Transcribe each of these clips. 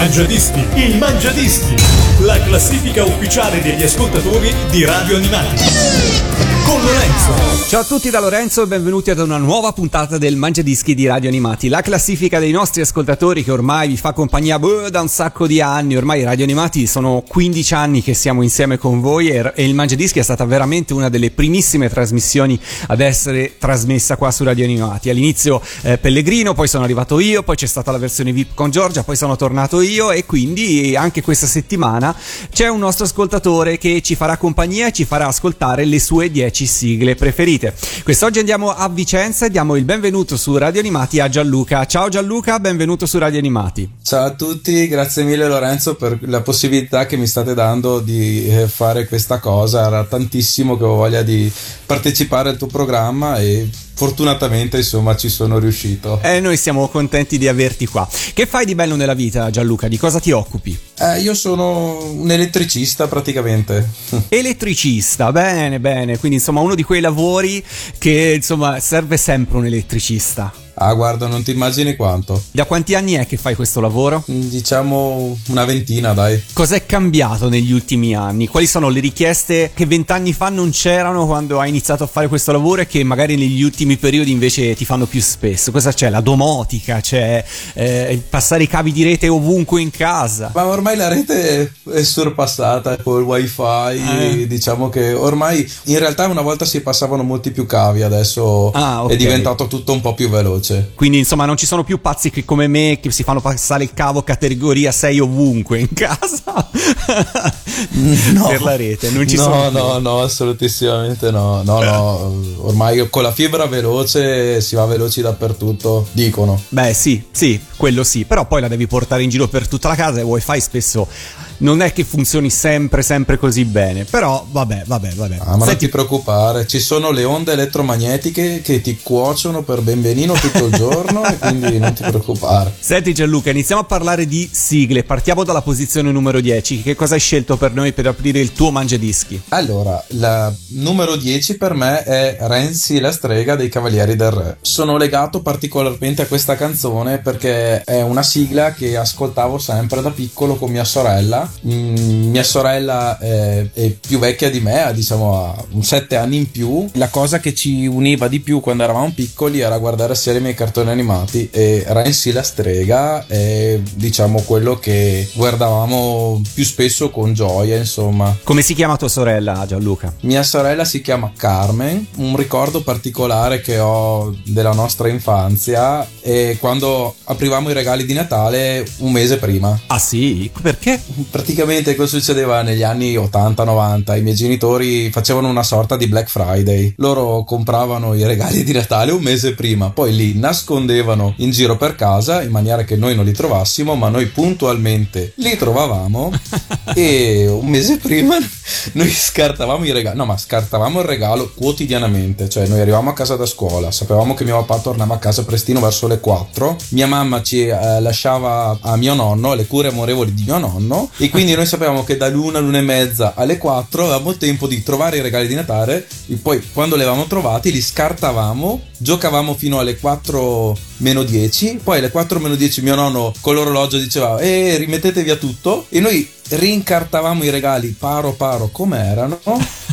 Mangiadischi, il Mangiadischi, la classifica ufficiale degli ascoltatori di Radio Animati con Lorenzo. Ciao a tutti da Lorenzo e benvenuti ad una nuova puntata del Mangiadischi di Radio Animati, la classifica dei nostri ascoltatori che ormai vi fa compagnia boh, da un sacco di anni, ormai Radio Animati sono 15 anni che siamo insieme con voi e, e il Mangiadischi è stata veramente una delle primissime trasmissioni ad essere trasmessa qua su Radio Animati. All'inizio eh, Pellegrino, poi sono arrivato io, poi c'è stata la versione VIP con Giorgia, poi sono tornato io e quindi anche questa settimana c'è un nostro ascoltatore che ci farà compagnia e ci farà ascoltare le sue 10 10 sigle preferite. Quest'oggi andiamo a Vicenza e diamo il benvenuto su Radio Animati a Gianluca. Ciao Gianluca, benvenuto su Radio Animati. Ciao a tutti, grazie mille Lorenzo per la possibilità che mi state dando di eh, fare questa cosa. Era tantissimo che ho voglia di partecipare al tuo programma e fortunatamente insomma ci sono riuscito. E noi siamo contenti di averti qua. Che fai di bello nella vita Gianluca? Di cosa ti occupi? Eh, io sono un elettricista praticamente. Elettricista, bene bene, quindi insomma uno di quei lavori che insomma serve sempre un elettricista. Ah, guarda, non ti immagini quanto. Da quanti anni è che fai questo lavoro? Mm, diciamo una ventina, dai. Cos'è cambiato negli ultimi anni? Quali sono le richieste che vent'anni fa non c'erano quando hai iniziato a fare questo lavoro e che magari negli ultimi periodi invece ti fanno più spesso? Cosa c'è? La domotica, c'è eh, passare i cavi di rete ovunque in casa. Ma ormai la rete è sorpassata col wifi, eh. diciamo che ormai in realtà una volta si passavano molti più cavi, adesso ah, okay. è diventato tutto un po' più veloce veloce. Quindi insomma non ci sono più pazzi che come me che si fanno passare il cavo categoria 6 ovunque in casa no. per la rete. Non ci no, sono no, più. no, assolutissimamente no. No, no, ormai con la fibra veloce si va veloci dappertutto, dicono. Beh sì, sì, quello sì, però poi la devi portare in giro per tutta la casa e wifi spesso non è che funzioni sempre, sempre così bene. Però vabbè, vabbè, vabbè. Ah, ma Senti... non ti preoccupare, ci sono le onde elettromagnetiche che ti cuociono per benvenino tutto il giorno e quindi non ti preoccupare. Senti Gianluca, iniziamo a parlare di sigle. Partiamo dalla posizione numero 10. Che cosa hai scelto per noi per aprire il tuo mangiadischi? Allora, la numero 10 per me è Renzi la strega dei Cavalieri del Re. Sono legato particolarmente a questa canzone perché è una sigla che ascoltavo sempre da piccolo con mia sorella Mm, mia sorella è, è, più vecchia di me, ha diciamo ha un 7 anni in più. La cosa che ci univa di più quando eravamo piccoli era guardare assieme i miei cartoni animati e Renzi la strega è diciamo quello che guardavamo più spesso con gioia, insomma. Come si chiama tua sorella Gianluca? Mia sorella si chiama Carmen, un ricordo particolare che ho della nostra infanzia è quando aprivamo i regali di Natale un mese prima. Ah sì? Perché? Praticamente cosa succedeva negli anni 80-90? I miei genitori facevano una sorta di Black Friday. Loro compravano i regali di Natale un mese prima, poi li nascondevano in giro per casa in maniera che noi non li trovassimo, ma noi puntualmente li trovavamo e un mese prima noi scartavamo i regali. No, ma scartavamo il regalo quotidianamente, cioè noi arrivavamo a casa da scuola, sapevamo che mio papà tornava a casa prestino verso le 4, mia mamma ci eh, lasciava a mio nonno le cure amorevoli di mio nonno e quindi noi sapevamo che dall'una all'una e mezza alle 4 avevamo tempo di trovare i regali di Natale e poi quando li avevamo trovati li scartavamo, giocavamo fino alle 4 meno 10, poi alle 4 meno 10 mio nonno con l'orologio diceva e eh, rimettete via tutto. E noi rincartavamo i regali paro paro come erano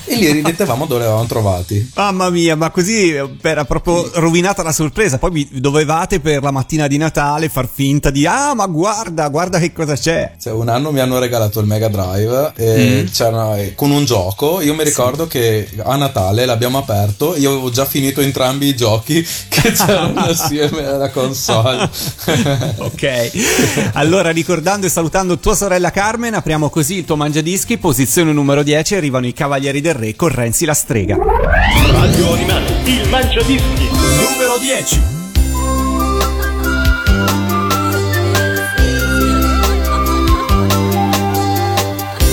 e li rimettevamo dove li avevamo trovati. Mamma mia, ma così era proprio rovinata la sorpresa. Poi dovevate per la mattina di Natale far finta di ah, ma guarda, guarda che cosa c'è. Cioè, un anno mi hanno regalato il Mega Drive e mm. con un gioco. Io mi ricordo sì. che a Natale l'abbiamo aperto. Io avevo già finito entrambi i giochi che c'erano assieme alla console. ok, allora ricordando e salutando tua sorella Carmen, apriamo così il tuo mangiadischi. Posizione numero 10 arrivano i Cavalieri del Re con Renzi la strega. Radio Animati, il mangiadischi, numero 10.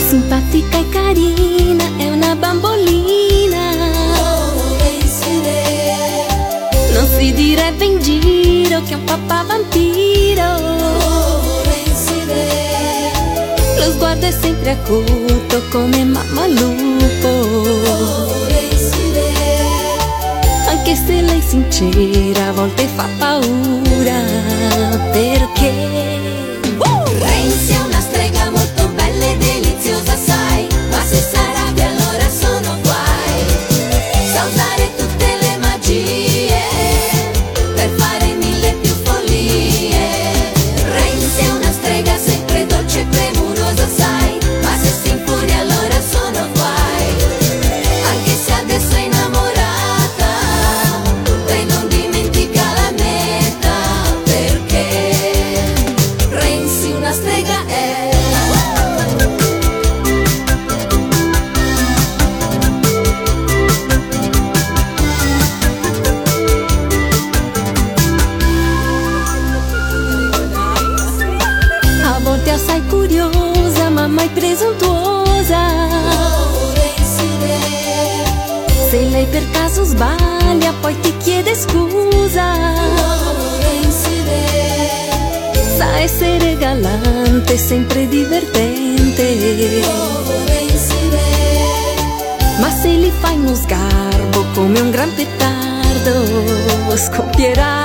Simpatica e carina, è una bambolina. Non si direbbe in giro che è un papà vampiro. Lo sguardo è sempre acuto come mamma lui se lei sincera a volte fa paura perché? Renzi è una strega molto bella e deliziosa, sai, ma se s'arrabbia chiede scusa. Sa essere galante, sempre divertente. Ma se li fai uno sgarbo come un gran petardo, scoppierà.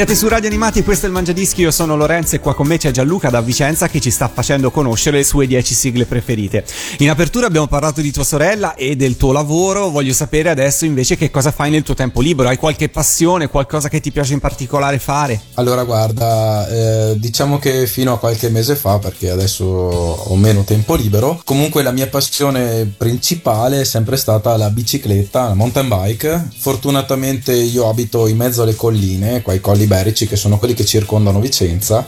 Siete su Radio Animati, questo è il Mangiadischi, io sono Lorenzo e qua con me c'è Gianluca da Vicenza che ci sta facendo conoscere le sue 10 sigle preferite. In apertura abbiamo parlato di tua sorella e del tuo lavoro, voglio sapere adesso invece che cosa fai nel tuo tempo libero, hai qualche passione, qualcosa che ti piace in particolare fare? Allora, guarda, eh, diciamo che fino a qualche mese fa, perché adesso ho meno tempo libero, comunque la mia passione principale è sempre stata la bicicletta, la mountain bike. Fortunatamente io abito in mezzo alle colline, qua i colli iberici, che sono quelli che circondano Vicenza.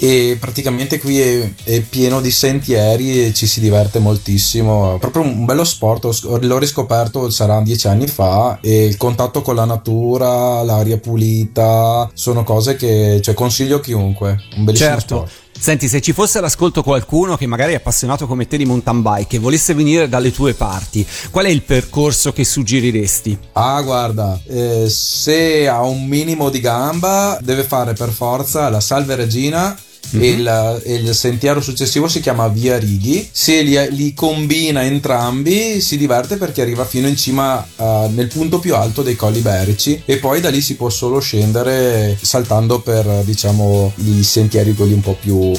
E praticamente qui è, è pieno di sentieri e ci si diverte moltissimo. Proprio un bello sport, l'ho riscoperto sarà dieci anni fa e il contatto con la natura, l'aria pulita, sono cose che cioè, consiglio a chiunque. Un bellissimo Certo. sport. Senti, se ci fosse all'ascolto qualcuno che magari è appassionato come te di mountain bike e volesse venire dalle tue parti, qual è il percorso che suggeriresti? Ah, guarda, eh, se ha un minimo di gamba, deve fare per forza la Salve Regina. E, il, e il sentiero successivo si chiama Via Righi. Se li, li combina entrambi, si diverte perché arriva fino in cima eh, nel punto più alto dei colli iberici. E poi da lì si può solo scendere saltando per diciamo i sentieri quelli un po' più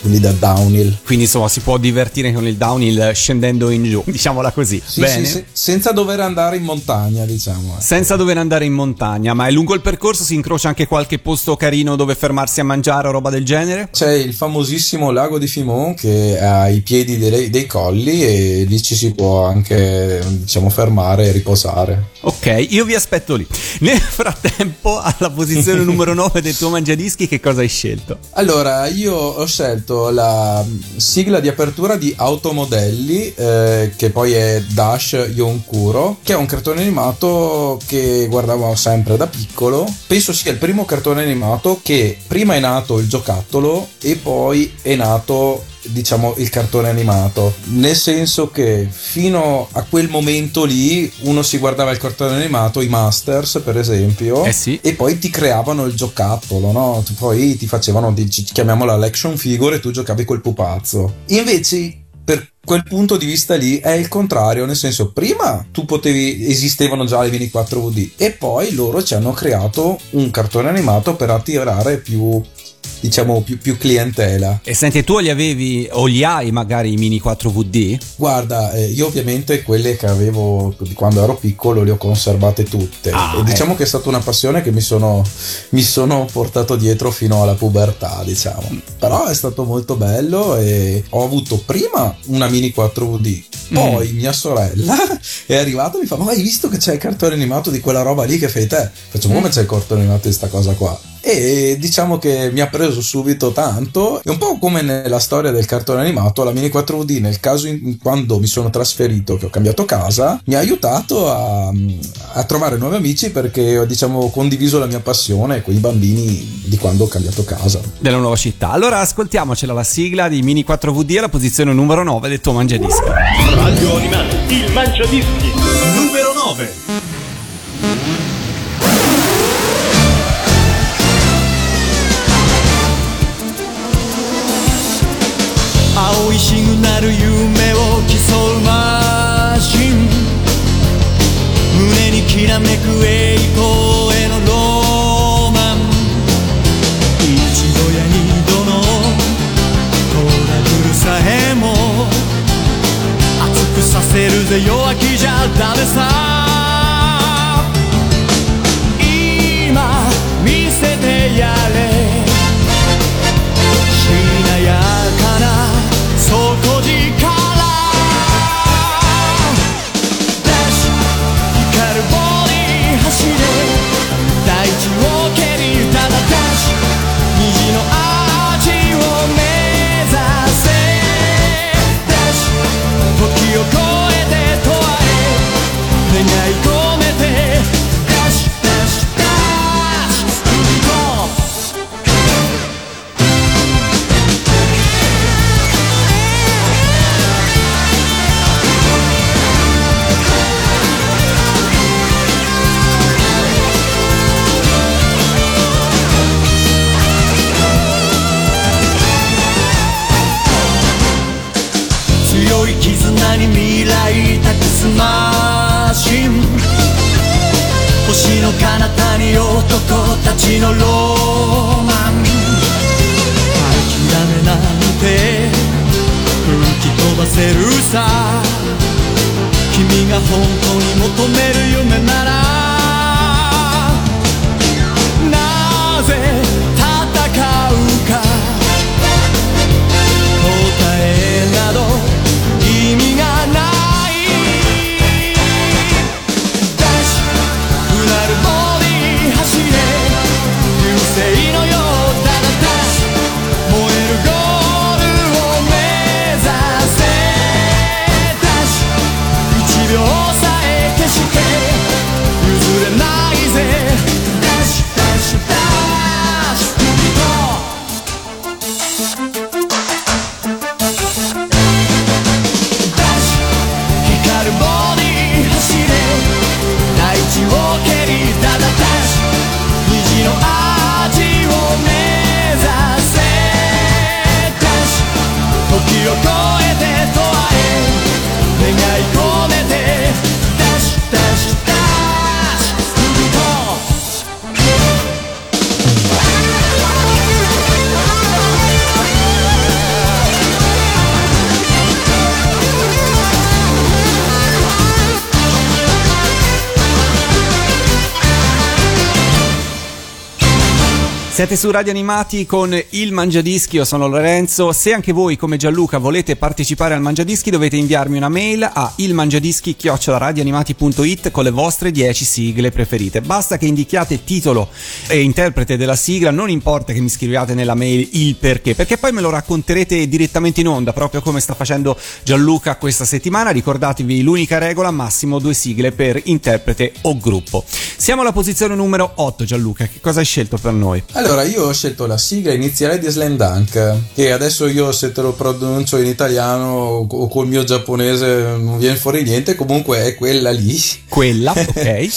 quelli da downhill. Quindi insomma si può divertire con il downhill scendendo in giù, diciamola così. Sì, Bene. sì, sì, senza dover andare in montagna, diciamo. Senza dover andare in montagna, ma è lungo il percorso si incrocia anche qualche posto carino dove fermarsi a mangiare o roba del genere? C'è il famosissimo lago di Fimon che è ai piedi dei, dei colli e lì ci si può anche diciamo fermare e riposare. Ok, io vi aspetto lì. Nel frattempo, alla posizione numero 9 del tuo mangiadischi, che cosa hai scelto? Allora, io ho scelto la sigla di apertura di Automodelli, eh, che poi è Dash Yonkuro, che è un cartone animato che guardavo sempre da piccolo. Penso sia il primo cartone animato che prima è nato il giocattolo e poi è nato diciamo il cartone animato nel senso che fino a quel momento lì uno si guardava il cartone animato i masters per esempio Eh sì. e poi ti creavano il giocattolo no? poi ti facevano chiamiamola l'action figure e tu giocavi col pupazzo invece per quel punto di vista lì è il contrario, nel senso prima tu potevi, esistevano già le Mini 4VD e poi loro ci hanno creato un cartone animato per attirare più, diciamo, più, più clientela. E senti, tu li avevi o li hai magari i mini 4VD? Guarda, eh, io ovviamente quelle che avevo di quando ero piccolo le ho conservate tutte. Ah, e diciamo eh. che è stata una passione che mi sono, mi sono portato dietro fino alla pubertà, diciamo. Però è stato molto bello e ho avuto prima una mini 4VD, poi mia sorella è arrivata e mi fa: Ma hai visto che c'è il cartone animato di quella roba lì che fai te? Faccio, come c'è il cartone animato di sta cosa qua? E diciamo che mi ha preso subito tanto. È un po' come nella storia del cartone animato, la Mini 4D, nel caso in quando mi sono trasferito, che ho cambiato casa, mi ha aiutato a, a trovare nuovi amici perché ho diciamo condiviso la mia passione con i bambini di quando ho cambiato casa. Della nuova città. Allora ascoltiamocela la sigla di Mini 4VD alla posizione numero 9 del tuo mangiadischi. Radio Animati, il Mangiadischi. Numero 9. 青いシグナル夢を競うマシン。胸にきらめく栄光へのロマン。一度や二度のトラブルさえも。熱くさせるぜ弱気じゃダメさ。Siete su Radio Animati con il Mangiadischi, io sono Lorenzo. Se anche voi, come Gianluca, volete partecipare al Mangiadischi, dovete inviarmi una mail a ilmangiadischi-radioanimati.it con le vostre 10 sigle preferite. Basta che indichiate titolo e interprete della sigla, non importa che mi scriviate nella mail il perché, perché poi me lo racconterete direttamente in onda, proprio come sta facendo Gianluca questa settimana. Ricordatevi l'unica regola, massimo due sigle per interprete o gruppo. Siamo alla posizione numero 8, Gianluca, che cosa hai scelto per noi? Allora, io ho scelto la sigla iniziale di Slam Dunk, che adesso io se te lo pronuncio in italiano o col mio giapponese non viene fuori niente, comunque è quella lì. Quella, ok.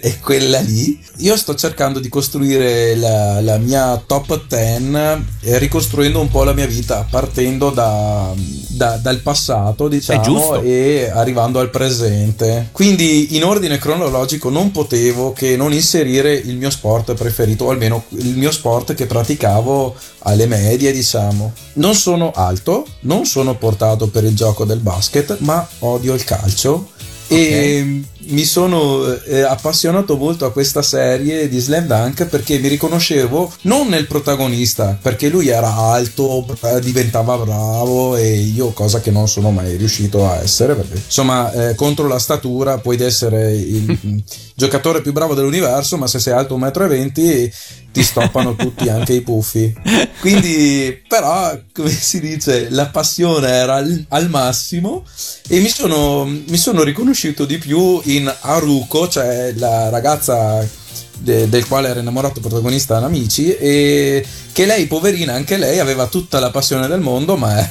È quella lì. Io sto cercando di costruire la, la mia top 10 eh, ricostruendo un po' la mia vita, partendo da, da- dal passato, diciamo, e arrivando al presente. Quindi in ordine cronologico non potevo che non inserire il mio sport preferito, o almeno il mio sport che praticavo alle medie, diciamo. Non sono alto, non sono portato per il gioco del basket, ma odio il calcio. E mi sono eh, appassionato molto a questa serie di Slam Dunk perché mi riconoscevo non nel protagonista, perché lui era alto, bra- diventava bravo e io cosa che non sono mai riuscito a essere, perché insomma eh, contro la statura puoi essere il giocatore più bravo dell'universo, ma se sei alto 1,20 m ti stoppano tutti, anche i puffi. Quindi, però, come si dice, la passione era al, al massimo e mi sono, mi sono riconosciuto di più in Haruko, cioè la ragazza de- del quale era innamorato protagonista in Amici e che lei, poverina, anche lei aveva tutta la passione del mondo, ma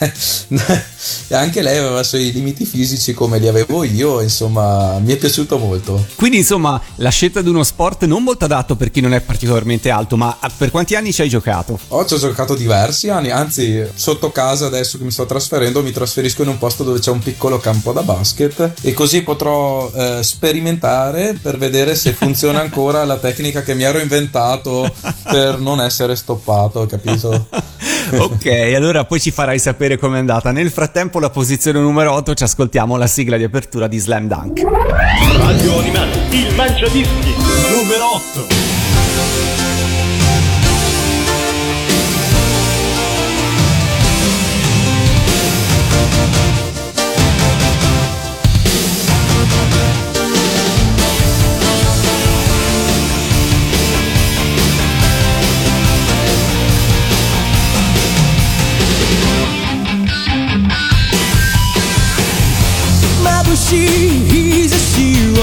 anche lei aveva i suoi limiti fisici come li avevo io, insomma, mi è piaciuto molto. Quindi, insomma, la scelta di uno sport non molto adatto per chi non è particolarmente alto, ma per quanti anni ci hai giocato? Ho già giocato diversi anni, anzi sotto casa adesso che mi sto trasferendo mi trasferisco in un posto dove c'è un piccolo campo da basket e così potrò eh, sperimentare per vedere se funziona ancora la tecnica che mi ero inventato per non essere stoppato, capito? ok, allora poi ci farai sapere com'è andata. Nel frattempo, la posizione numero 8 ci ascoltiamo la sigla di apertura di Slam Dunk. Radio Animati, il Mangiadischi, numero 8.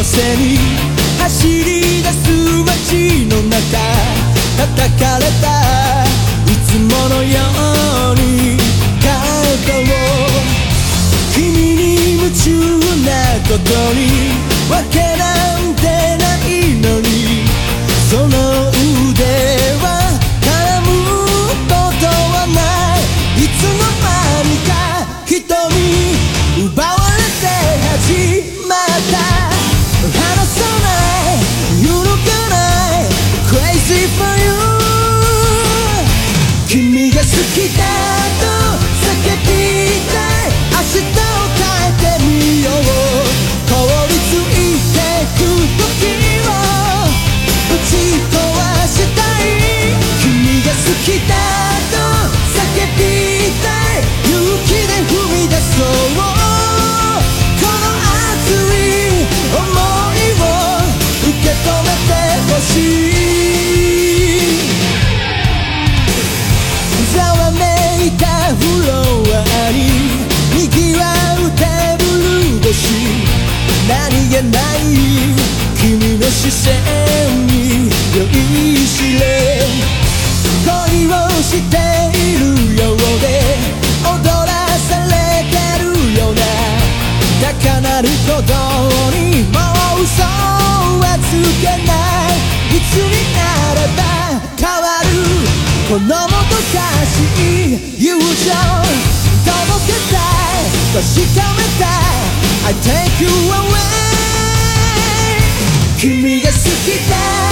しを背に走り出す街の中叩かれたいつものように肩を君に夢中なことに分けないきだと叫びたい勇気で踏み出そうこの熱い想いを受け止めてほしいしているようで踊らされてるような高鳴る鼓動にもう嘘はつけない。いつになれば変わる。このもどかしい友情届けたい。確かめたい。I take you away 君が好きだ。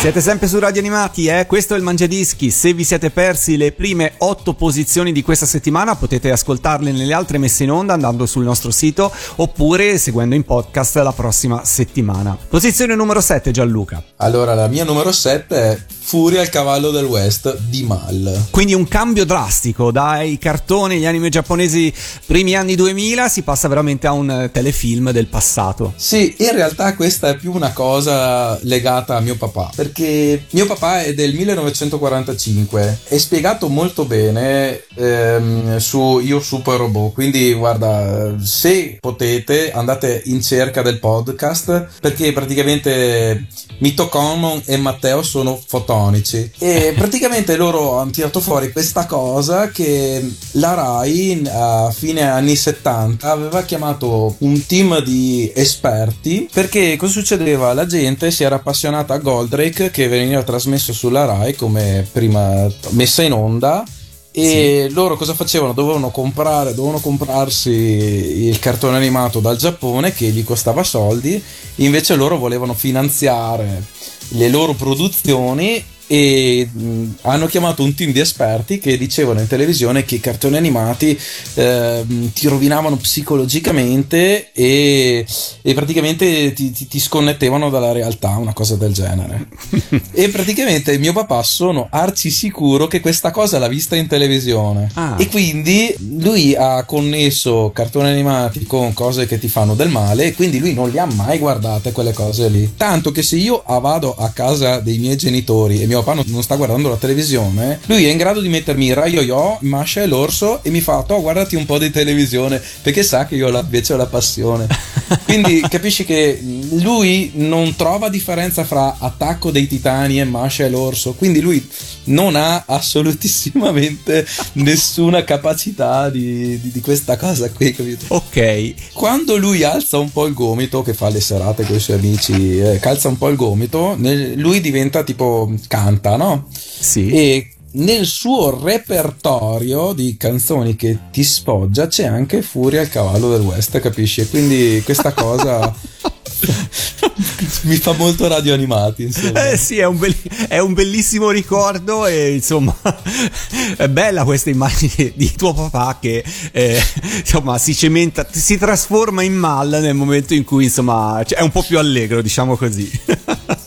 Siete sempre su Radio Animati, eh? Questo è il Mangiadischi. Se vi siete persi le prime otto posizioni di questa settimana, potete ascoltarle nelle altre messe in onda andando sul nostro sito oppure seguendo in podcast la prossima settimana. Posizione numero 7, Gianluca. Allora, la mia numero 7 è Furia al cavallo del West di Mal. Quindi un cambio drastico dai cartoni, gli anime giapponesi primi anni 2000 si passa veramente a un telefilm del passato. Sì, in realtà questa è più una cosa legata a mio papà, perché mio papà è del 1945, è spiegato molto bene ehm, su Io Super Robot, quindi guarda, se potete andate in cerca del podcast, perché praticamente Mito Common e Matteo sono fotonici e praticamente loro hanno tirato fuori questa cosa che la RAI a fine anni 70 aveva chiamato un team di esperti perché cosa succedeva? La gente si era appassionata a Goldrake che veniva trasmesso sulla RAI come prima messa in onda e loro cosa facevano? Dovevano comprare, dovevano comprarsi il cartone animato dal Giappone che gli costava soldi, invece loro volevano finanziare le loro produzioni e mh, hanno chiamato un team di esperti che dicevano in televisione che i cartoni animati ehm, ti rovinavano psicologicamente e, e praticamente ti, ti- ti sconnettevano dalla realtà, una cosa del genere. e praticamente mio papà sono arci sicuro che questa cosa l'ha vista in televisione Ah. e quindi lui ha connesso cartoni animati con cose che ti fanno del male e quindi lui non le ha mai guardate quelle cose lì. Tanto che se io vado a casa dei miei genitori e mio papà non, sta guardando la televisione, lui è in grado di mettermi Rai Yo, Masha e l'orso e mi fa, "Toh, guardati un po' di televisione perché sa che io la- invece ho la passione. Quindi capisci che lui non trova differenza fra Attacco dei Titani e Masha e l'orso, quindi lui non ha assolutissimamente nessuna capacità di, di- di questa cosa qui, capito? Ok, Quando lui alza un po' il gomito, che fa le serate con i suoi amici, eh, calza un po' il gomito, nel- lui diventa tipo canta, no? sì. E nel suo repertorio di canzoni che ti sfoggia c'è anche Furia al cavallo del West, capisci? E quindi questa cosa mi fa molto radio animati, insomma. Eh sì, è un, bel- è un bellissimo ricordo e insomma è bella questa immagine di tuo papà che eh, insomma si cementa, si trasforma in mal nel momento in cui insomma cioè, è un po' più allegro, diciamo così.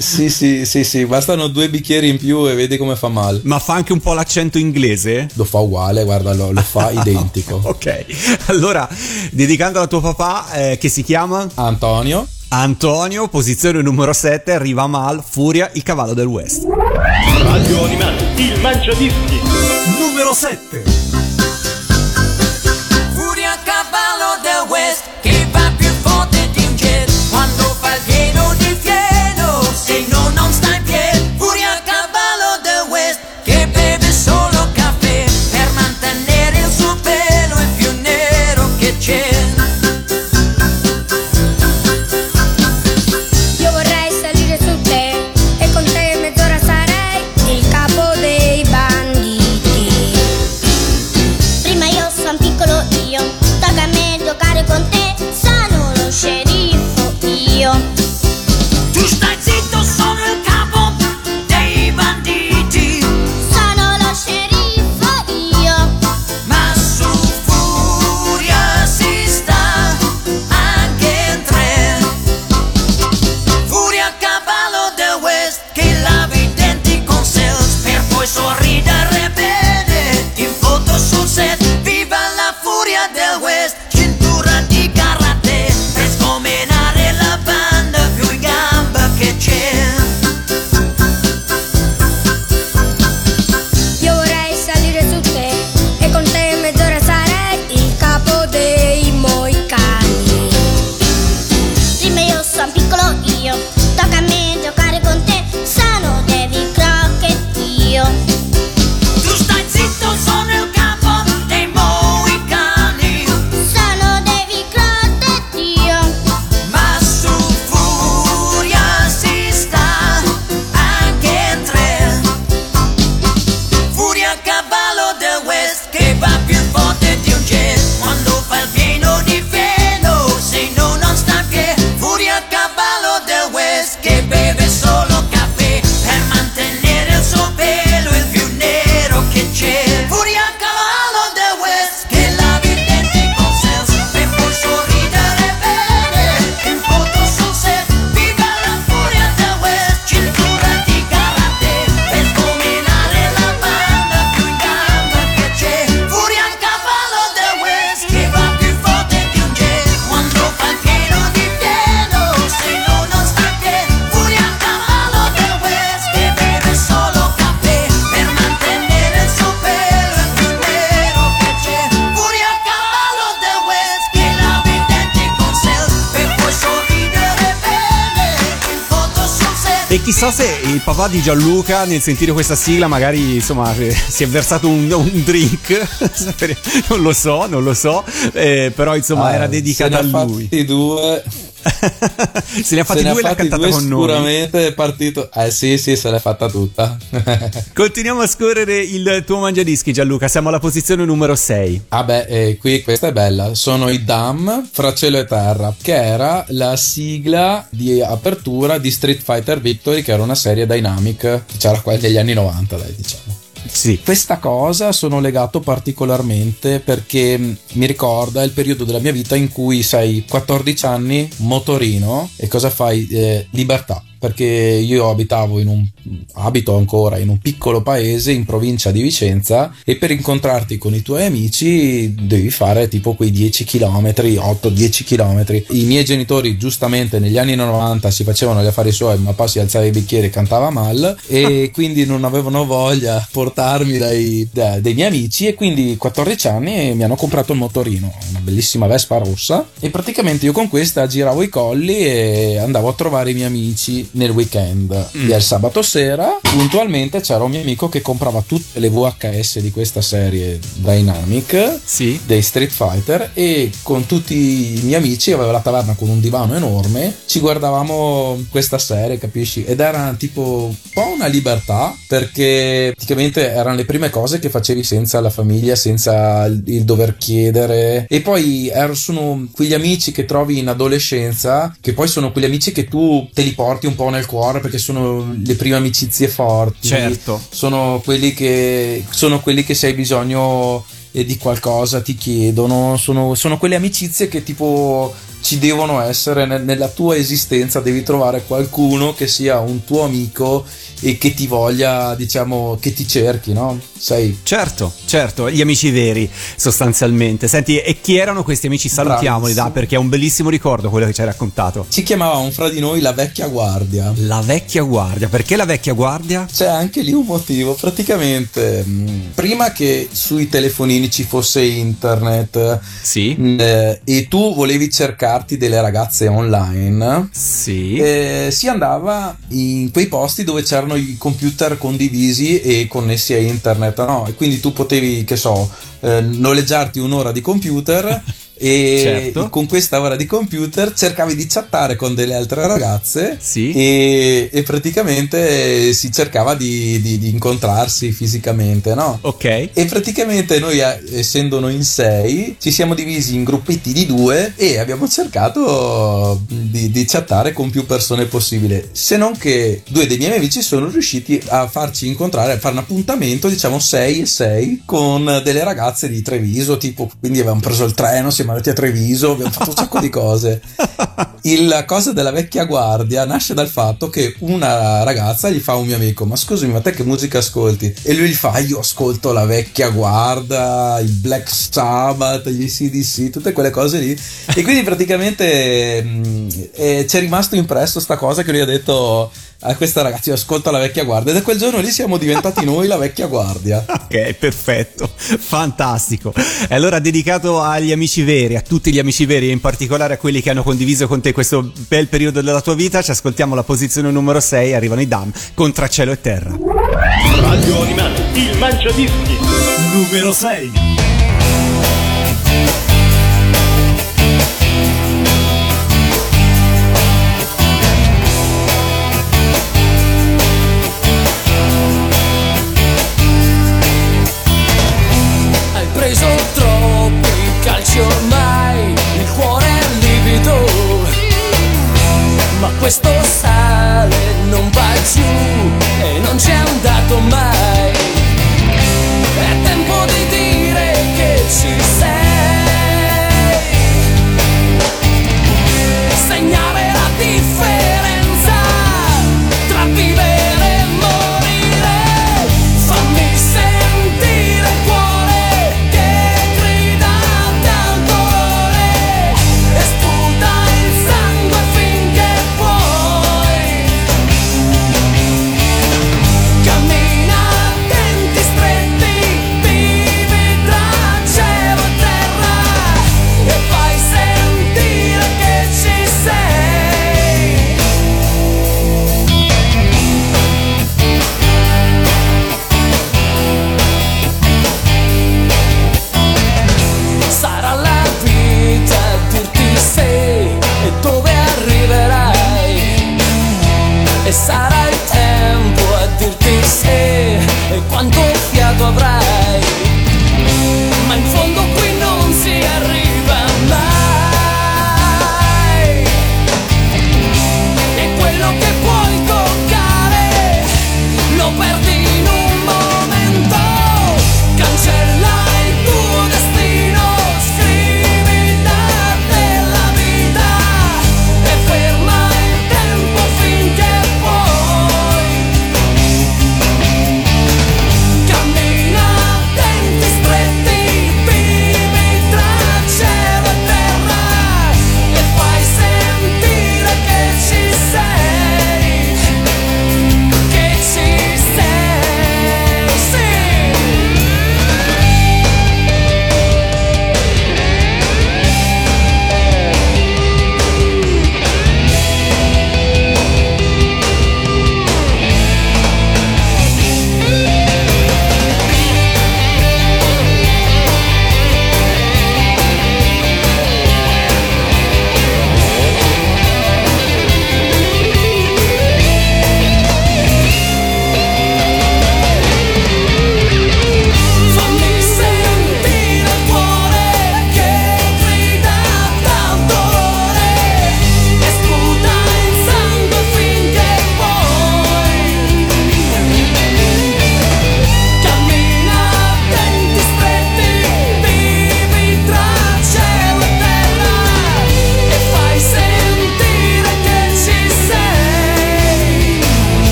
Sì, sì, sì, sì, bastano due bicchieri in più e vedi come fa male. Ma fa anche un po' l'accento inglese? Lo fa uguale, guarda, lo, lo fa identico. Ok, allora dedicando a tuo papà eh, che si chiama Antonio, Antonio, posizione numero 7, arriva Mal, Furia, il cavallo del West. Radio Animati, il Mangiadischi. Numero 7. Papà di Gianluca nel sentire questa sigla magari insomma eh, si è versato un, un drink, non lo so, non lo so, eh, però insomma Ah, era dedicata a lui. fatti due se ne ha fatti se due e l'ha cantata due con noi. sicuramente è partito eh sì sì se l'è fatta tutta Continuiamo a scorrere il tuo mangiadischi Gianluca, siamo alla posizione numero 6. Ah beh, eh, qui questa è bella. Sono i Dam fra cielo e terra, che era la sigla di apertura di Street Fighter Victory, che era una serie Dynamic c'era qua negli anni 90, dai, diciamo. Sì. Questa cosa sono legato particolarmente perché mh, mi ricorda il periodo della mia vita in cui sei 14 anni, motorino, e cosa fai? Eh, libertà. Perché io abitavo in un abito ancora in un piccolo paese in provincia di Vicenza e per incontrarti con i tuoi amici devi fare tipo quei 10 km, 8-10 km. I miei genitori giustamente negli anni 90 si facevano gli affari suoi, ma poi si alzava i bicchieri e cantava mal e quindi non avevano voglia portarmi dai, da- dai miei amici e quindi 14 anni mi hanno comprato il motorino, una bellissima Vespa rossa e praticamente io con questa giravo i colli e andavo a trovare i miei amici nel weekend. E il sabato sera puntualmente c'era un mio amico che comprava tutte le VHS di questa serie Dynamic Sì. dei Street Fighter e con tutti i miei amici aveva la taverna con un divano enorme ci guardavamo questa serie capisci ed era tipo un po' una libertà perché praticamente erano le prime cose che facevi senza la famiglia senza il, il dover chiedere e poi er- sono quegli amici che trovi in adolescenza che poi sono quegli amici che tu te li porti un po' nel cuore perché sono le prime amicizie forti Certo. sono quelli che sono quelli che se hai bisogno eh, di qualcosa ti chiedono sono, sono quelle amicizie che tipo ci devono essere nel- nella tua esistenza devi trovare qualcuno che sia un tuo amico e che ti voglia diciamo che ti cerchi no sei Certo, certo, gli amici veri sostanzialmente. Senti, e chi erano questi amici? Salutiamoli, da, perché è un bellissimo ricordo quello che ci hai raccontato. ci chiamavamo fra di noi la vecchia guardia La vecchia guardia, perché la vecchia guardia? C'è anche lì un motivo, praticamente mh, prima che sui telefonini ci fosse internet Sì. mh, eh, e tu volevi cercarti delle ragazze online, Sì. eh, si andava in quei posti dove c'erano i computer condivisi e connessi a internet, no? E quindi tu potevi, che so, eh, noleggiarti un'ora di computer e Certo. con questa ora di computer cercavi di chattare con delle altre ragazze Sì. e, e praticamente si cercava di, di- di incontrarsi fisicamente, no? Ok. E praticamente noi, essendo noi in sei, ci siamo divisi in gruppetti di due e abbiamo cercato di, di chattare con più persone possibile. Se non che due dei miei amici sono riusciti a farci incontrare, a fare un appuntamento, diciamo 6 e 6, con delle ragazze di Treviso, tipo, quindi avevamo preso il treno, siamo andati a Treviso, abbiamo fatto un sacco di cose. La cosa della vecchia guardia nasce dal fatto che una ragazza gli fa un mio amico: Ma scusami, ma te che musica ascolti? E lui gli fa: Io ascolto la vecchia guardia, il Black Sabbath, gli CDC, tutte quelle cose lì. E quindi praticamente mh, eh, ci è rimasto impresso sta cosa che lui ha detto a questa ragazza: Io ascolto la vecchia guardia. E da quel giorno lì siamo diventati noi la vecchia guardia. Ok, perfetto, fantastico. E allora dedicato agli amici veri, a tutti gli amici veri e in particolare a quelli che hanno condiviso con te questo bel periodo della tua vita, ci ascoltiamo la posizione numero 6, arrivano i Dam con Tra cielo e terra. Radio Animale, il mangiadischi. Numero 6. Questo sale non va giù e non c'è andato mai.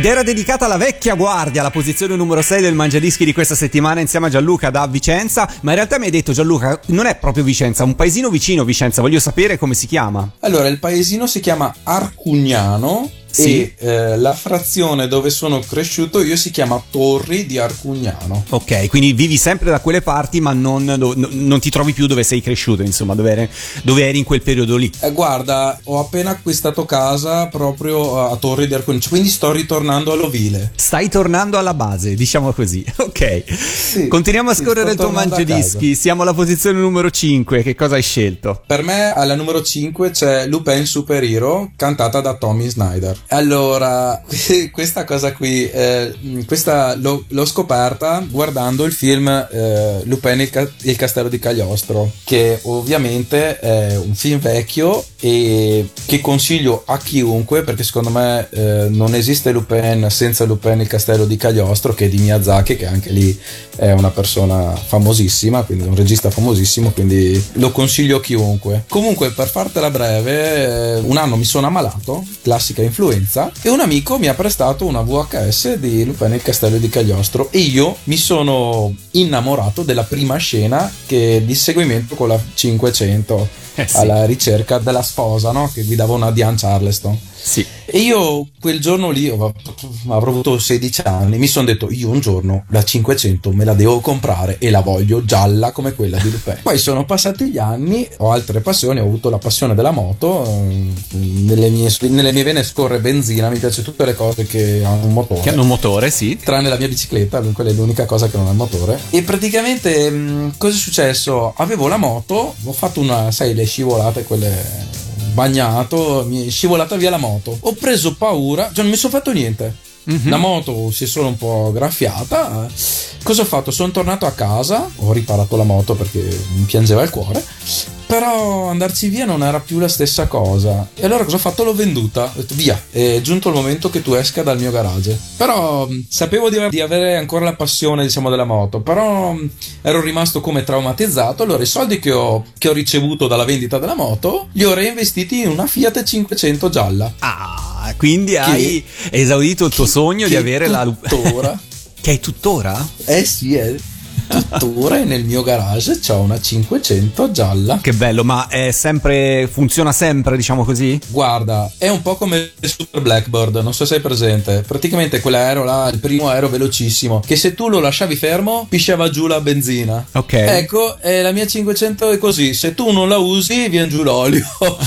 Ed era dedicata alla vecchia guardia, la posizione numero 6 del Mangiadischi di questa settimana insieme a Gianluca da Vicenza. Ma in realtà mi hai detto Gianluca, non è proprio Vicenza, un paesino vicino Vicenza, voglio sapere come si chiama. Allora, il paesino si chiama Arcugnano Sì. e eh, la frazione dove sono cresciuto io si chiama Torri di Arcugnano. Ok, quindi vivi sempre da quelle parti, ma non, no- no- non ti trovi più dove sei cresciuto, insomma, dove eri, dove eri in quel periodo lì. Eh, guarda, ho appena acquistato casa proprio a Torri di Arcugnano, quindi sto ritornando all'Ovile. Stai tornando alla base, diciamo così. Ok. Continuiamo a sì, scorrere il sto tuo mangiadischi. Siamo alla posizione numero 5. Che cosa hai scelto? Per me alla numero 5 c'è Lupin Superhero cantata da Tommy Snyder. Allora, questa cosa qui, eh, questa l'ho, l'ho scoperta guardando il film eh, Lupin il, ca- il castello di Cagliostro, che ovviamente è un film vecchio e che consiglio a chiunque perché secondo me eh, non esiste Lupin senza Lupin il castello di Cagliostro che è di Miyazaki che anche lì è una persona famosissima quindi un regista famosissimo quindi lo consiglio a chiunque. Comunque per fartela breve eh, un anno mi sono ammalato classica influenza e un amico mi ha prestato una VHS di Lupin il castello di Cagliostro e io mi sono innamorato della prima scena che di seguimento con la 500 Eh sì. alla ricerca della sposa, no? Che guidava una Diane Charleston. Sì. E io quel giorno lì, avrò avuto 16 anni, mi sono detto io un giorno la 500 me la devo comprare e la voglio gialla come quella di Lupin. Poi sono passati gli anni, ho altre passioni, ho avuto la passione della moto, ehm, nelle mie, nelle mie vene scorre benzina, mi piace tutte le cose che hanno un motore Che hanno un motore, sì. tranne la mia bicicletta, quella è l'unica cosa che non ha il motore. E praticamente mh, cosa è successo? Avevo la moto, ho fatto una, sai, le scivolate, quelle bagnato, mi è scivolata via la moto. Ho preso paura, cioè non mi sono fatto niente. La moto si è solo un po' graffiata. Cosa ho fatto? Sono tornato a casa, ho riparato la moto perché mi piangeva il cuore. Però andarci via non era più la stessa cosa. E allora cosa ho fatto? L'ho venduta. Ho detto via, è giunto il momento che tu esca dal mio garage. Però sapevo di, di avere ancora la passione, diciamo, della moto. Però ero rimasto come traumatizzato. Allora i soldi che ho, che ho ricevuto dalla vendita della moto li ho reinvestiti in una Fiat 500 gialla. Ah, quindi hai esaudito il tuo sogno di che avere la tuttora- Che hai tuttora? Eh sì, eh. Tuttora nel mio garage c'ho una 500 gialla. Che bello, ma è sempre. funziona sempre, diciamo così? Guarda, è un po' come il Super Blackbird, non so se sei presente. Praticamente quell'aereo là, il primo aereo velocissimo, che se tu lo lasciavi fermo, pisciava giù la benzina. Ok. Ecco, e la mia 500 è così, se tu non la usi, viene giù l'olio.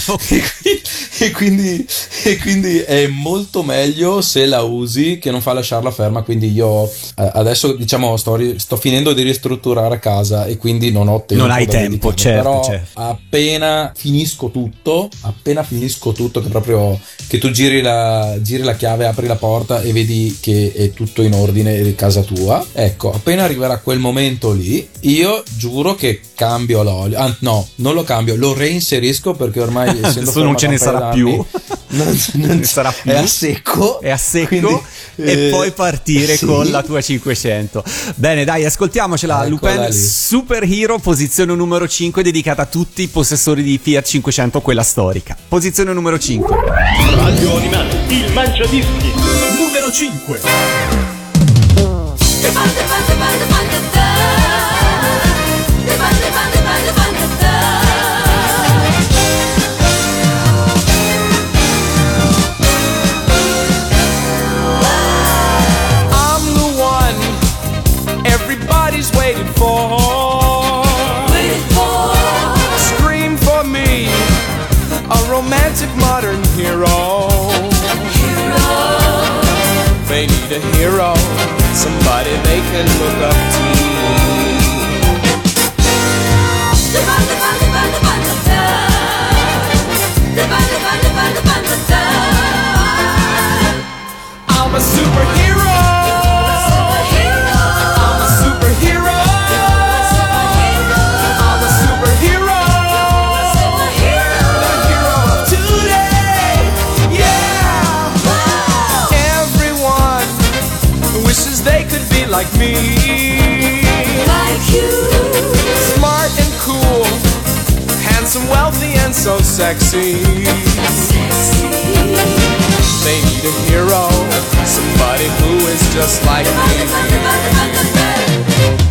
e, quindi, e quindi è molto meglio se la usi che non fa lasciarla ferma. Quindi io eh, adesso, diciamo, sto, sto finendo di ristrutturare casa e quindi non ho tempo. Non hai tempo, certo, Però certo. appena finisco tutto, appena finisco tutto, che proprio che tu giri la, giri la chiave, apri la porta e vedi che è tutto in ordine di casa tua. Ecco, appena arriverà quel momento lì, io giuro che cambio l'olio. Ah, no, non lo cambio, lo reinserisco perché ormai Adesso non ce ne sarà più. Non, non ne sarà più. È a secco. È a secco Quindi, e eh, poi partire sì. con la tua 500. Bene, dai, ascoltiamocela. Eccola Lupin lì. Super Hero, posizione numero 5, dedicata a tutti i possessori di Fiat 500, quella storica. Posizione numero 5. Radio Animati, il mangiadischi. Numero 5. they can look up to. I'm a superhero. Sexy. They need a hero, somebody who is just like me.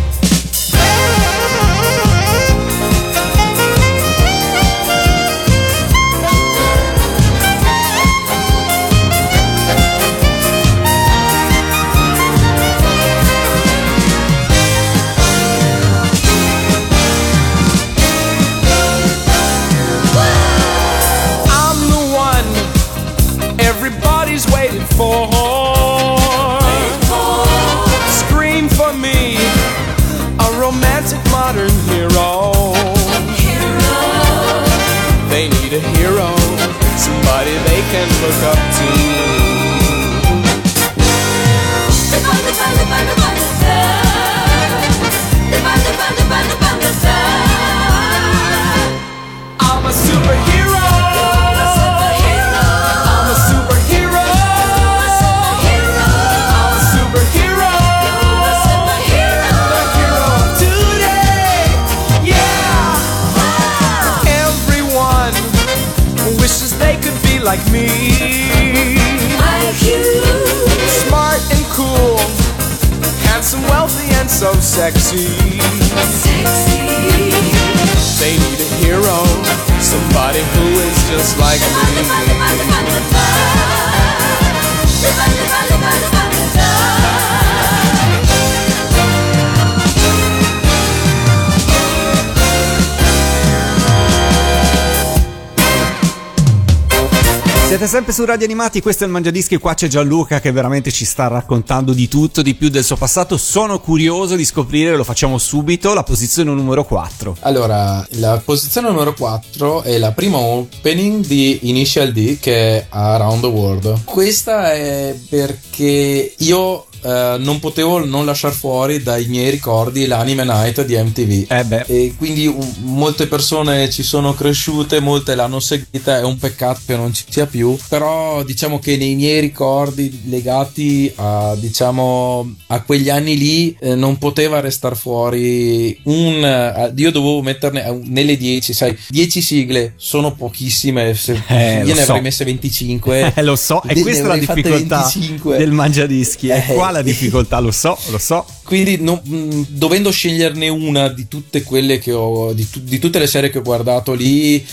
Siete sempre su Radio Animati, questo è il Mangiadischi, qua c'è Gianluca che veramente ci sta raccontando di tutto, di più del suo passato. Sono curioso di scoprire, lo facciamo subito, la posizione numero 4. Allora, la posizione numero 4 è la prima opening di Initial D che è Around the World. Questa è perché io eh, non potevo non lasciare fuori dai miei ricordi l'anime night di MTV. Eh beh. E quindi um, molte persone ci sono cresciute, molte l'hanno seguita, è un peccato che non ci sia più, però diciamo che nei miei ricordi legati a diciamo a quegli anni lì eh, non poteva restare fuori un eh, io dovevo metterne eh, nelle 10, sai, 10 sigle sono pochissime, se io ne so. avrei messe 25. Eh, lo so, e questa è la difficoltà 25. del Mangiadischi. È Eh, qua la difficoltà, lo so, lo so. Quindi no, mm, dovendo sceglierne una di tutte quelle che ho, di, tu, di tutte le serie che ho guardato lì,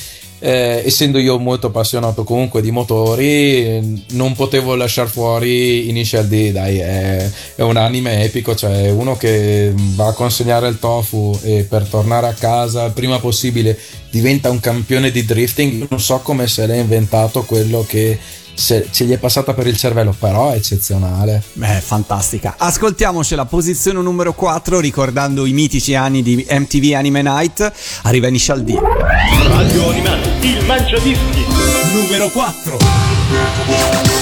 eh, essendo io molto appassionato comunque di motori, non potevo lasciar fuori Initial D, dai, è, è, un anime epico, cioè uno che va a consegnare il tofu e per tornare a casa il prima possibile diventa un campione di drifting, non so come se l'è inventato quello che se, se, gli è passata per il cervello, però è eccezionale. Beh, fantastica. Ascoltiamoci la posizione numero 4, ricordando i mitici anni di MTV Anime Night. Arriva Initial D. Radio Animati, il mangiadischi numero 4.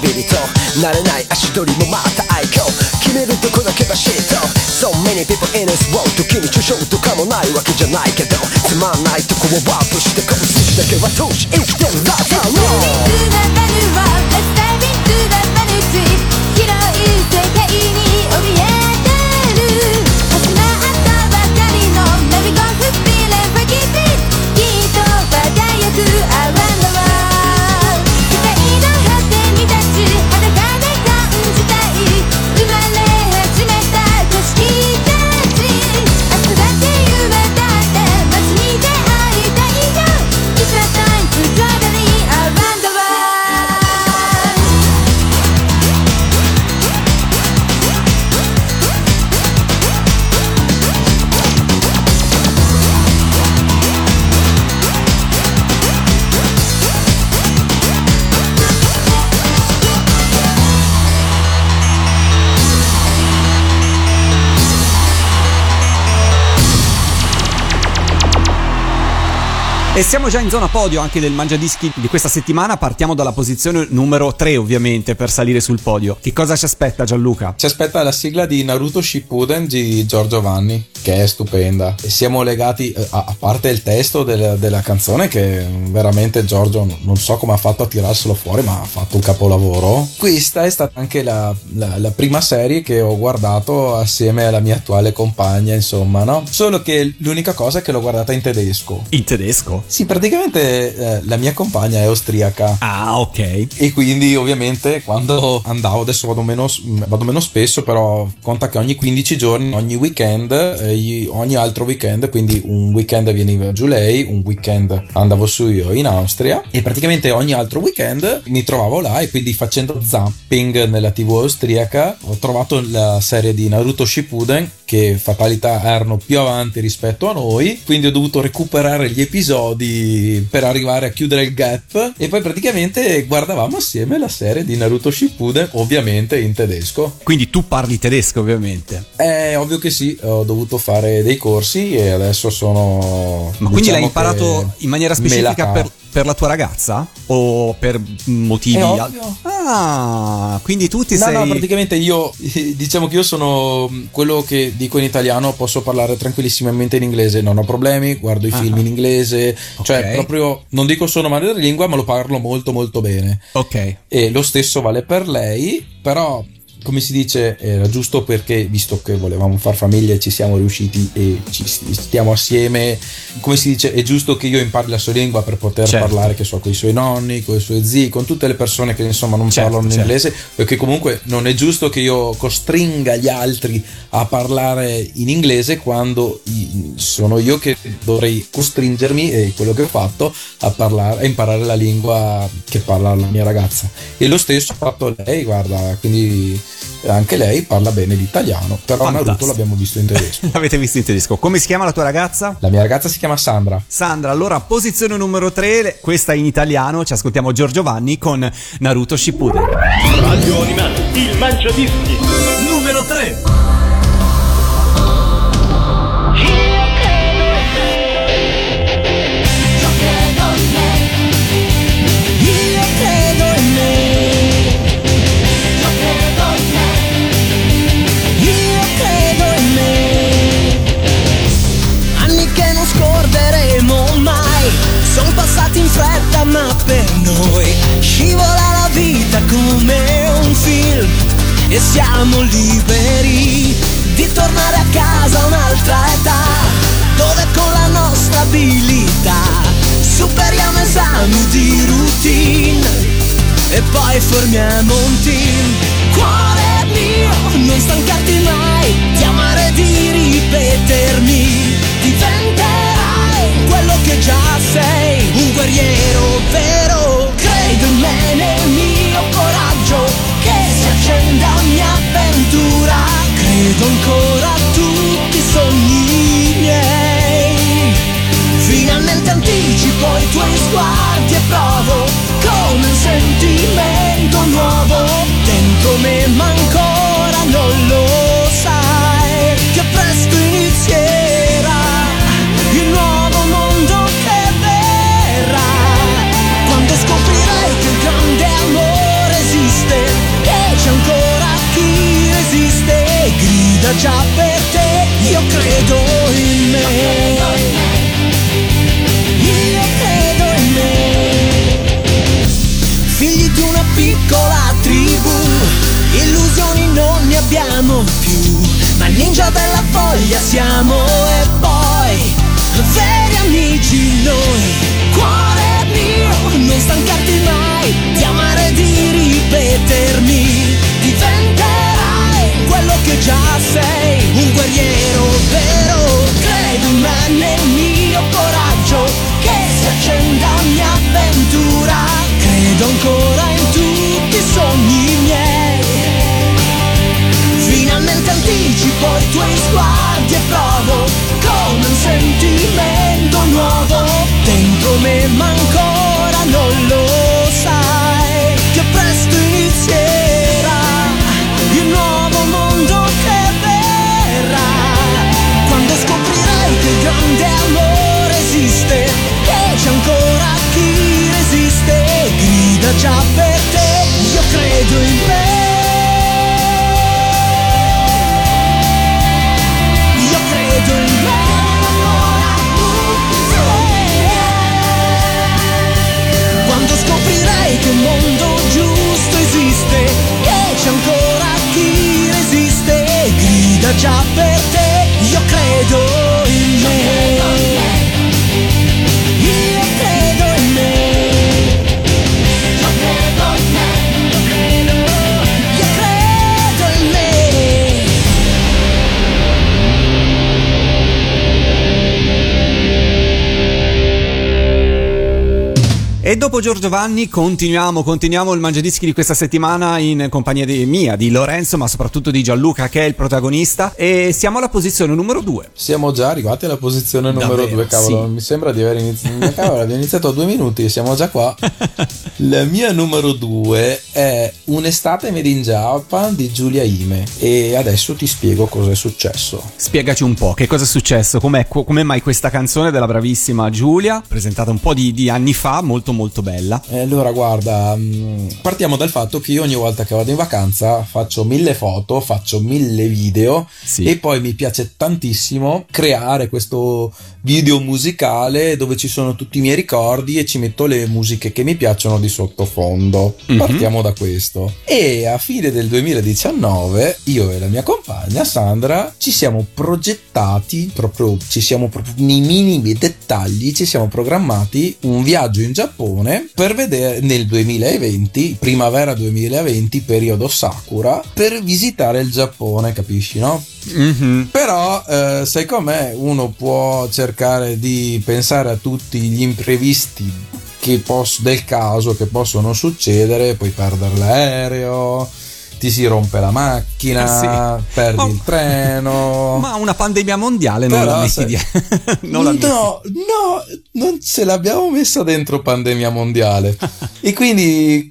旅人慣れない足取りもまた愛嬌決めるとこだけがシート So many people in this world 時に抽象とかもないわけじゃないけどつまんないとこをワープしてこぶすだけは通し生きてる That's E siamo già in zona podio anche del Mangiadischi di questa settimana. Partiamo dalla posizione numero 3, ovviamente, per salire sul podio. Che cosa ci aspetta, Gianluca? Ci aspetta la sigla di Naruto Shippuden di Giorgio Vanni, che è stupenda. E siamo legati, eh, a, a parte il testo del- della canzone, che veramente Giorgio non- non so come ha fatto a tirarselo fuori, ma ha fatto un capolavoro. Questa è stata anche la, la- la prima serie che ho guardato assieme alla mia attuale compagna, insomma, no? Solo che l'unica cosa è che l'ho guardata in tedesco. In tedesco. Sì, praticamente eh, la mia compagna è austriaca. Ah, ok. E quindi ovviamente quando andavo, adesso vado meno, vado meno spesso, però conta che ogni 15 giorni, ogni weekend, eh, gli- ogni altro weekend, quindi un weekend veniva giù lei, un weekend andavo su io in Austria e praticamente ogni altro weekend mi trovavo là e quindi facendo zapping nella tv austriaca ho trovato la serie di Naruto Shippuden che fatalità erano più avanti rispetto a noi, quindi ho dovuto recuperare gli episodi per arrivare a chiudere il gap e poi praticamente guardavamo assieme la serie di Naruto Shippuden, ovviamente in tedesco. Quindi tu parli tedesco, ovviamente. È ovvio che sì, ho dovuto fare dei corsi e adesso sono... Ma quindi diciamo l'hai imparato che in maniera specifica per, per la tua ragazza? O per motivi È al- ovvio. Ah, quindi tu ti No, sei. no, praticamente io diciamo che io sono mh, quello che dico in italiano, posso parlare tranquillissimamente in inglese, non ho problemi, guardo i Ah. film in inglese, cioè Ok. proprio non dico solo madrelingua, ma lo parlo molto molto bene. Ok. E lo stesso vale per lei, però come si dice era giusto perché visto che volevamo far famiglia e ci siamo riusciti e ci stiamo assieme, come si dice è giusto che io impari la sua lingua per poter Certo. parlare che so con i suoi nonni, con i suoi zii, con tutte le persone che insomma non Certo, parlano certo. inglese, perché comunque non è giusto che io costringa gli altri a parlare in inglese quando sono io che dovrei costringermi e quello che ho fatto a parlare a imparare la lingua che parla la mia ragazza e lo stesso ha fatto lei guarda quindi anche lei parla bene l'italiano però Fantastico. Naruto l'abbiamo visto in tedesco L'avete visto in tedesco. Come si chiama la tua ragazza? la mia ragazza si chiama Sandra Sandra, allora posizione numero 3, questa in italiano, ci ascoltiamo Giorgio Vanni con Naruto Shippuden. Radio Animati, il Mangiadischi. Numero 3. Per noi Scivola la vita come un film E siamo liberi Di tornare a casa a un'altra età Dove con la nostra abilità Superiamo esami di routine e poi formiamo un team. Cuore mio, non stancarti mai di amare di ripetermi. Che già sei, un guerriero vero. Credo in me, nel mio coraggio, che si accenda ogni avventura. Credo ancora a tutti i sogni miei. Finalmente anticipo i tuoi sguardi e provo come un sentimento nuovo dentro me ma ancora non lo grida già per te io credo in me. Io credo in me. Figli di una piccola tribù Illusioni non ne abbiamo più Ma ninja della voglia siamo. E poi Veri amici noi Cuore mio Non stancarti mai Di amare e di ripetermi quello che già sei Un guerriero vero Credo in me nel mio coraggio Che si accenda ogni avventura Credo ancora in tutti i sogni miei. Finalmente anticipo i tuoi sguardi e provo Come un sentimento nuovo Dentro me ma già per te, io credo in me. E dopo Giorgio Vanni continuiamo, continuiamo il Mangiadischi di questa settimana in compagnia di mia, di Lorenzo, ma soprattutto di Gianluca che è il protagonista e siamo alla posizione numero 2. Siamo già arrivati alla posizione numero due, cavolo. sì. Mi sembra di aver iniziato. Cavolo, abbiamo iniziato a due minuti, siamo già qua. La mia numero due è Un'estate made in Japan di Giulia Ime. E adesso ti spiego cosa è successo. Spiegaci un po' che cosa è successo, come mai questa canzone della bravissima Giulia, presentata un po' di, di anni fa, molto molto bella. E allora, guarda, mm, partiamo dal fatto che io ogni volta che vado in vacanza faccio mille foto, faccio mille video Sì. e poi mi piace tantissimo creare questo video musicale dove ci sono tutti i miei ricordi e ci metto le musiche che mi piacciono di sottofondo. Mhm. Partiamo da questo. E a fine del 2019 io e la mia compagna Sandra ci siamo progettati proprio ci siamo proprio nei minimi dettagli ci siamo programmati un viaggio in Giappone per vedere nel 2020 primavera 2020 periodo Sakura per visitare il Giappone capisci no? Mhm. Però, eh, sai com'è? Uno può cercare di pensare a tutti gli imprevisti che poss- del caso che possono succedere, puoi perdere l'aereo, ti si rompe la macchina, Eh sì. perdi Ma- il treno. Ma una pandemia mondiale non Però la metti di... non la metti. no, no, non ce l'abbiamo messa dentro pandemia mondiale. e quindi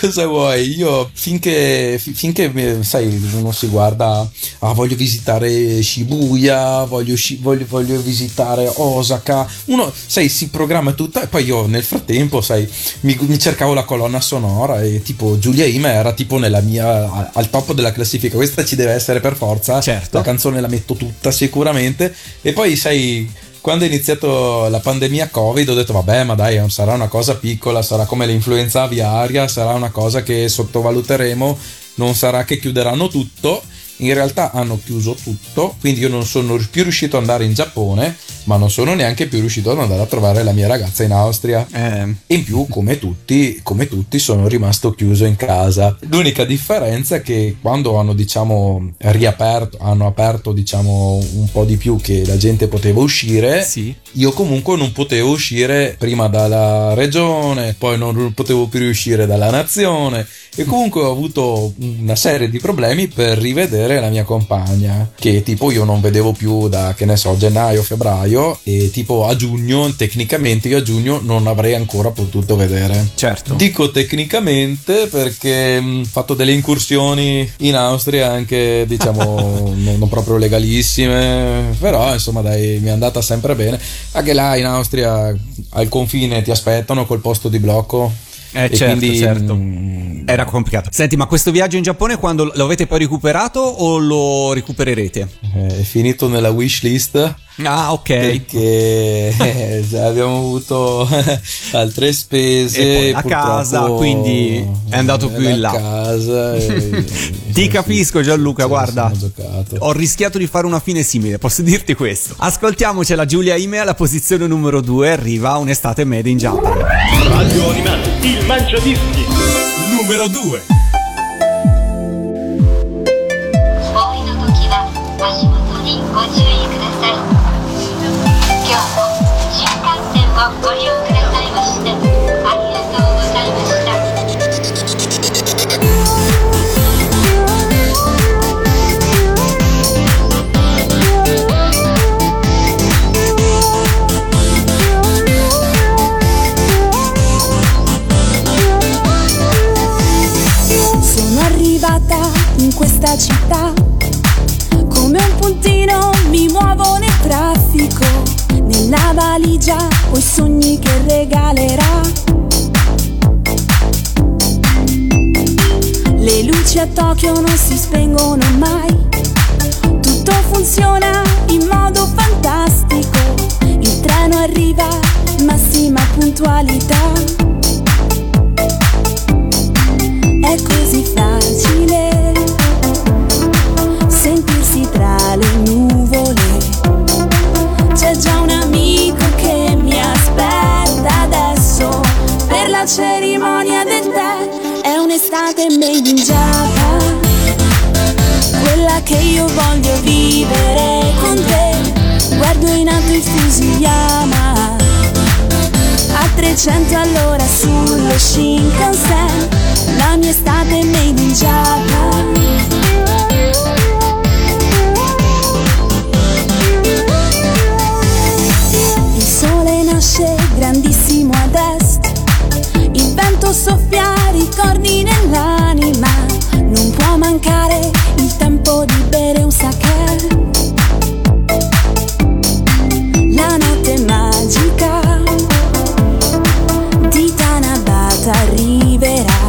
cosa vuoi? Io finché, fi- finché mi- sai, uno si guarda, ah, voglio visitare Shibuya, voglio, voglio, voglio visitare Osaka. Uno, sai, si programma tutto e poi io nel frattempo, sai, mi, mi cercavo la colonna sonora e tipo Giulia Ime era tipo nella mia al top della classifica. Questa ci deve essere per forza. Certo. La canzone la metto tutta sicuramente. E poi, sai, quando è iniziato la pandemia Covid, ho detto: Vabbè, ma dai, sarà una cosa piccola, sarà come l'influenza aviaria, sarà una cosa che sottovaluteremo, non sarà che chiuderanno tutto. In realtà hanno chiuso tutto, quindi io non sono più riuscito ad andare in Giappone, ma non sono neanche più riuscito ad andare a trovare la mia ragazza in Austria. Eh, E in più, come tutti, come tutti, sono rimasto chiuso in casa. L'unica differenza è che quando hanno, diciamo, riaperto, hanno aperto, diciamo, un po' di più che la gente poteva uscire, sì. io comunque non potevo uscire prima dalla regione, poi non potevo più uscire dalla nazione e comunque ho avuto una serie di problemi per rivedere la mia compagna che tipo io non vedevo più da che ne so gennaio febbraio e tipo a giugno tecnicamente io a giugno non avrei ancora potuto vedere Certo. Dico tecnicamente perché ho fatto delle incursioni in Austria anche diciamo non, non proprio legalissime, però insomma dai mi è andata sempre bene. Anche là in Austria al confine ti aspettano col posto di blocco. Eh, e certo, quindi, certo. mh, Era complicato. Senti, ma questo viaggio in Giappone quando lo avete poi recuperato o lo recupererete? è finito nella wish list Ah, ok. perché eh, abbiamo avuto altre spese E poi casa, quindi è andato più in là. casa e- Ti capisco Gianluca, guarda. Ho rischiato di fare una fine simile, posso dirti questo. Ascoltiamoci la Giulia Ime alla posizione numero 2, arriva un'estate made in Japan. Radio Animati, il Mangiadischi. Numero 2. お降りの時は足元にご注意ください今日も新幹線をご利用くださいまして questa città, come un puntino mi muovo nel traffico, nella valigia ho i sogni che regalerà. Le luci a Tokyo non si spengono mai, tutto funziona in modo fantastico, il treno arriva, massima puntualità. È così facile cerimonia del tè. È un'estate made in Japan Quella che io voglio vivere con te. Guardo in alto il Fusiyama A 300 all'ora sullo Shinkansen. La mia estate made in Japan vento soffia ricordi nell'anima, non può mancare il tempo di bere un sake. La notte magica di Tanabata arriverà.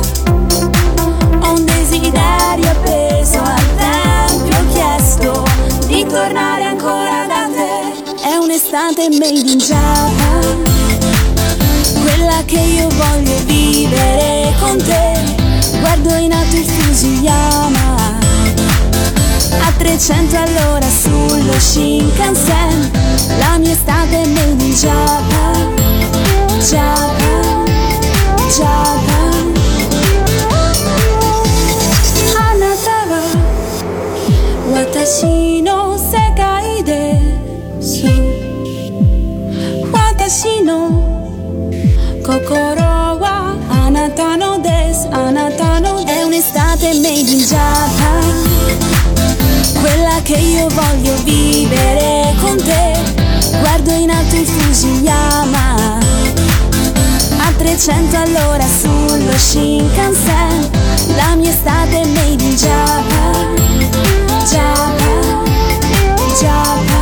Un desiderio appeso al tempio, chiesto di tornare ancora da te. È un'estate made in Japan, quella che io voglio vivere con te. Guardo in alto il Fusiyama a 300 all'ora sullo Shinkansen. La mia estate è made in Japan, Japan, Japan. Anata wa watashi no sekai desu. Watashi no kokoro wa anata no desu, anata no desu. È un'estate made in Japan quella che io voglio vivere con te. Guardo in alto il Fusiyama a 300 all'ora sullo Shinkansen. La mia estate made in Japan, Japan, Japan.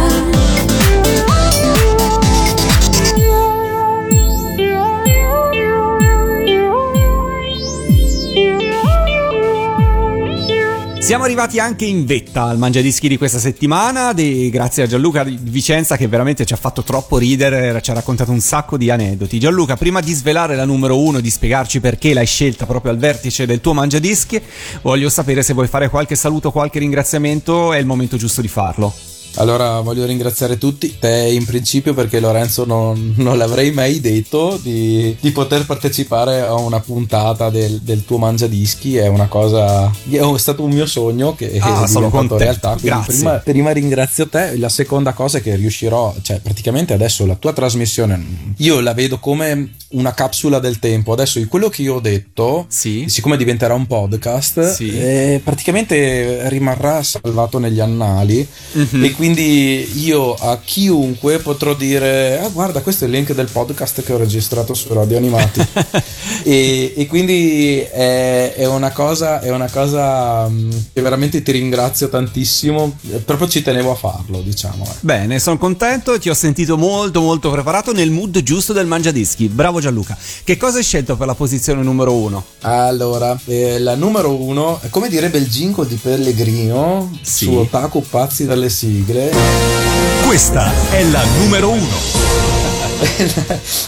Siamo arrivati anche in vetta al Mangiadischi di questa settimana, di- grazie a Gianluca di Vicenza che veramente ci ha fatto troppo ridere, ci ha raccontato un sacco di aneddoti. Gianluca, prima di svelare la numero uno, di spiegarci perché l'hai scelta proprio al vertice del tuo Mangiadischi, voglio sapere se vuoi fare qualche saluto, qualche ringraziamento, è il momento giusto di farlo. Allora voglio ringraziare tutti, te in principio perché Lorenzo non, non l'avrei mai detto di, di poter partecipare a una puntata del, del tuo mangiadischi, è una cosa, è stato un mio sogno che Ah, è sono diventato realtà. Quindi Grazie. prima, prima ringrazio te, la seconda cosa è che riuscirò, cioè praticamente adesso la tua trasmissione, io la vedo come una capsula del tempo, adesso quello che io ho detto, Sì. siccome diventerà un podcast, Sì. eh, praticamente rimarrà salvato negli annali Mhm. e quindi io a chiunque potrò dire ah guarda questo è il link del podcast che ho registrato su Radio Animati e, e quindi è, è una cosa è una cosa mm, che veramente ti ringrazio tantissimo eh, proprio ci tenevo a farlo diciamo eh. Bene, sono contento ti ho sentito molto molto preparato nel mood giusto del Mangiadischi. Bravo Gianluca. Che cosa hai scelto per la posizione numero uno? Allora, eh, la numero uno, è come direbbe il jingle di Pellegrino Sì. su Otaku Pazzi dalle sigle. Questa è la numero uno.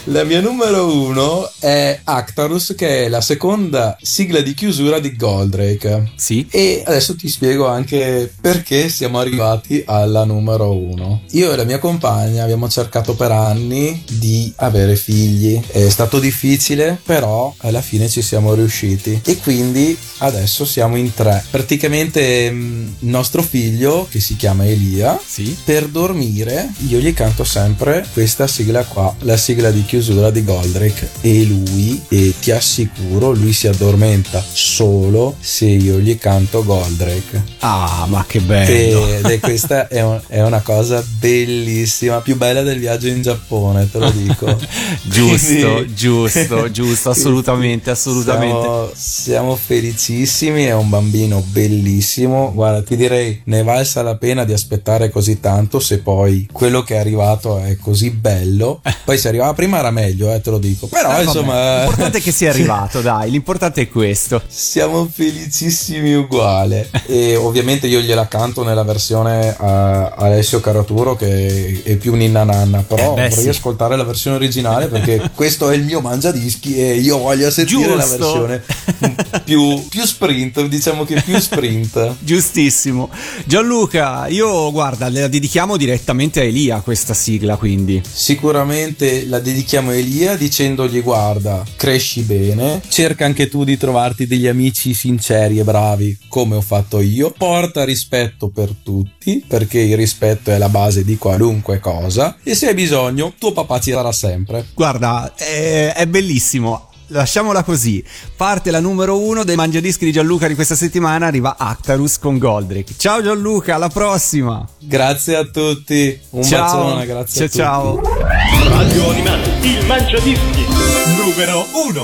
La mia numero uno è Actarus, che è la seconda sigla di chiusura di Goldrake. Sì. E adesso ti spiego anche perché siamo arrivati alla numero uno. Io e la mia compagna abbiamo cercato per anni di avere figli. È stato difficile, però alla fine ci siamo riusciti. E quindi adesso siamo in tre. Praticamente il nostro figlio, che si chiama Elia, Sì. per dormire io gli canto sempre questa sigla qua, la sigla di chiusura di Goldrake e lui, e ti assicuro, lui si addormenta solo se io gli canto Goldrake. Ah, ma che bello. Ed è questa è, un- è una cosa bellissima, più bella del viaggio in Giappone, te lo dico. Giusto, Quindi- giusto, giusto, assolutamente, assolutamente. Siamo, siamo felicissimi, è un bambino bellissimo. Guarda, ti direi ne valsa la pena di aspettare così tanto se poi quello che è arrivato è così bello. Poi se arrivava prima era meglio, eh, te lo dico. Però Eh, vabbè, insomma, L'importante è che sia arrivato, dai, l'importante è questo. siamo felicissimi uguale. e ovviamente io gliela canto nella versione a Alessio Caraturo che è più ninna nanna. Però Eh beh, vorrei sì. ascoltare la versione originale perché questo è il mio mangiadischi e io voglio sentire la Giusto. versione più, più sprint, diciamo che più sprint. Giustissimo. Gianluca, io guarda, la dedichiamo direttamente a Elia questa sigla, quindi. sicuramente la dedichiamo a Elia dicendogli guarda, cresci bene, cerca anche tu di trovarti degli amici sinceri e bravi come ho fatto io, porta rispetto per tutti perché il rispetto è la base di qualunque cosa e se hai bisogno tuo papà ci sarà sempre. Guarda, è, è bellissimo. Lasciamola così. Parte la numero uno dei mangiadischi di Gianluca di questa settimana. Arriva Actarus con Goldrick. Ciao Gianluca, alla prossima. Grazie a tutti, un ciao. bacione, grazie ciao, a tutti. ciao. Radio Animati, il Mangiadischi, numero 1.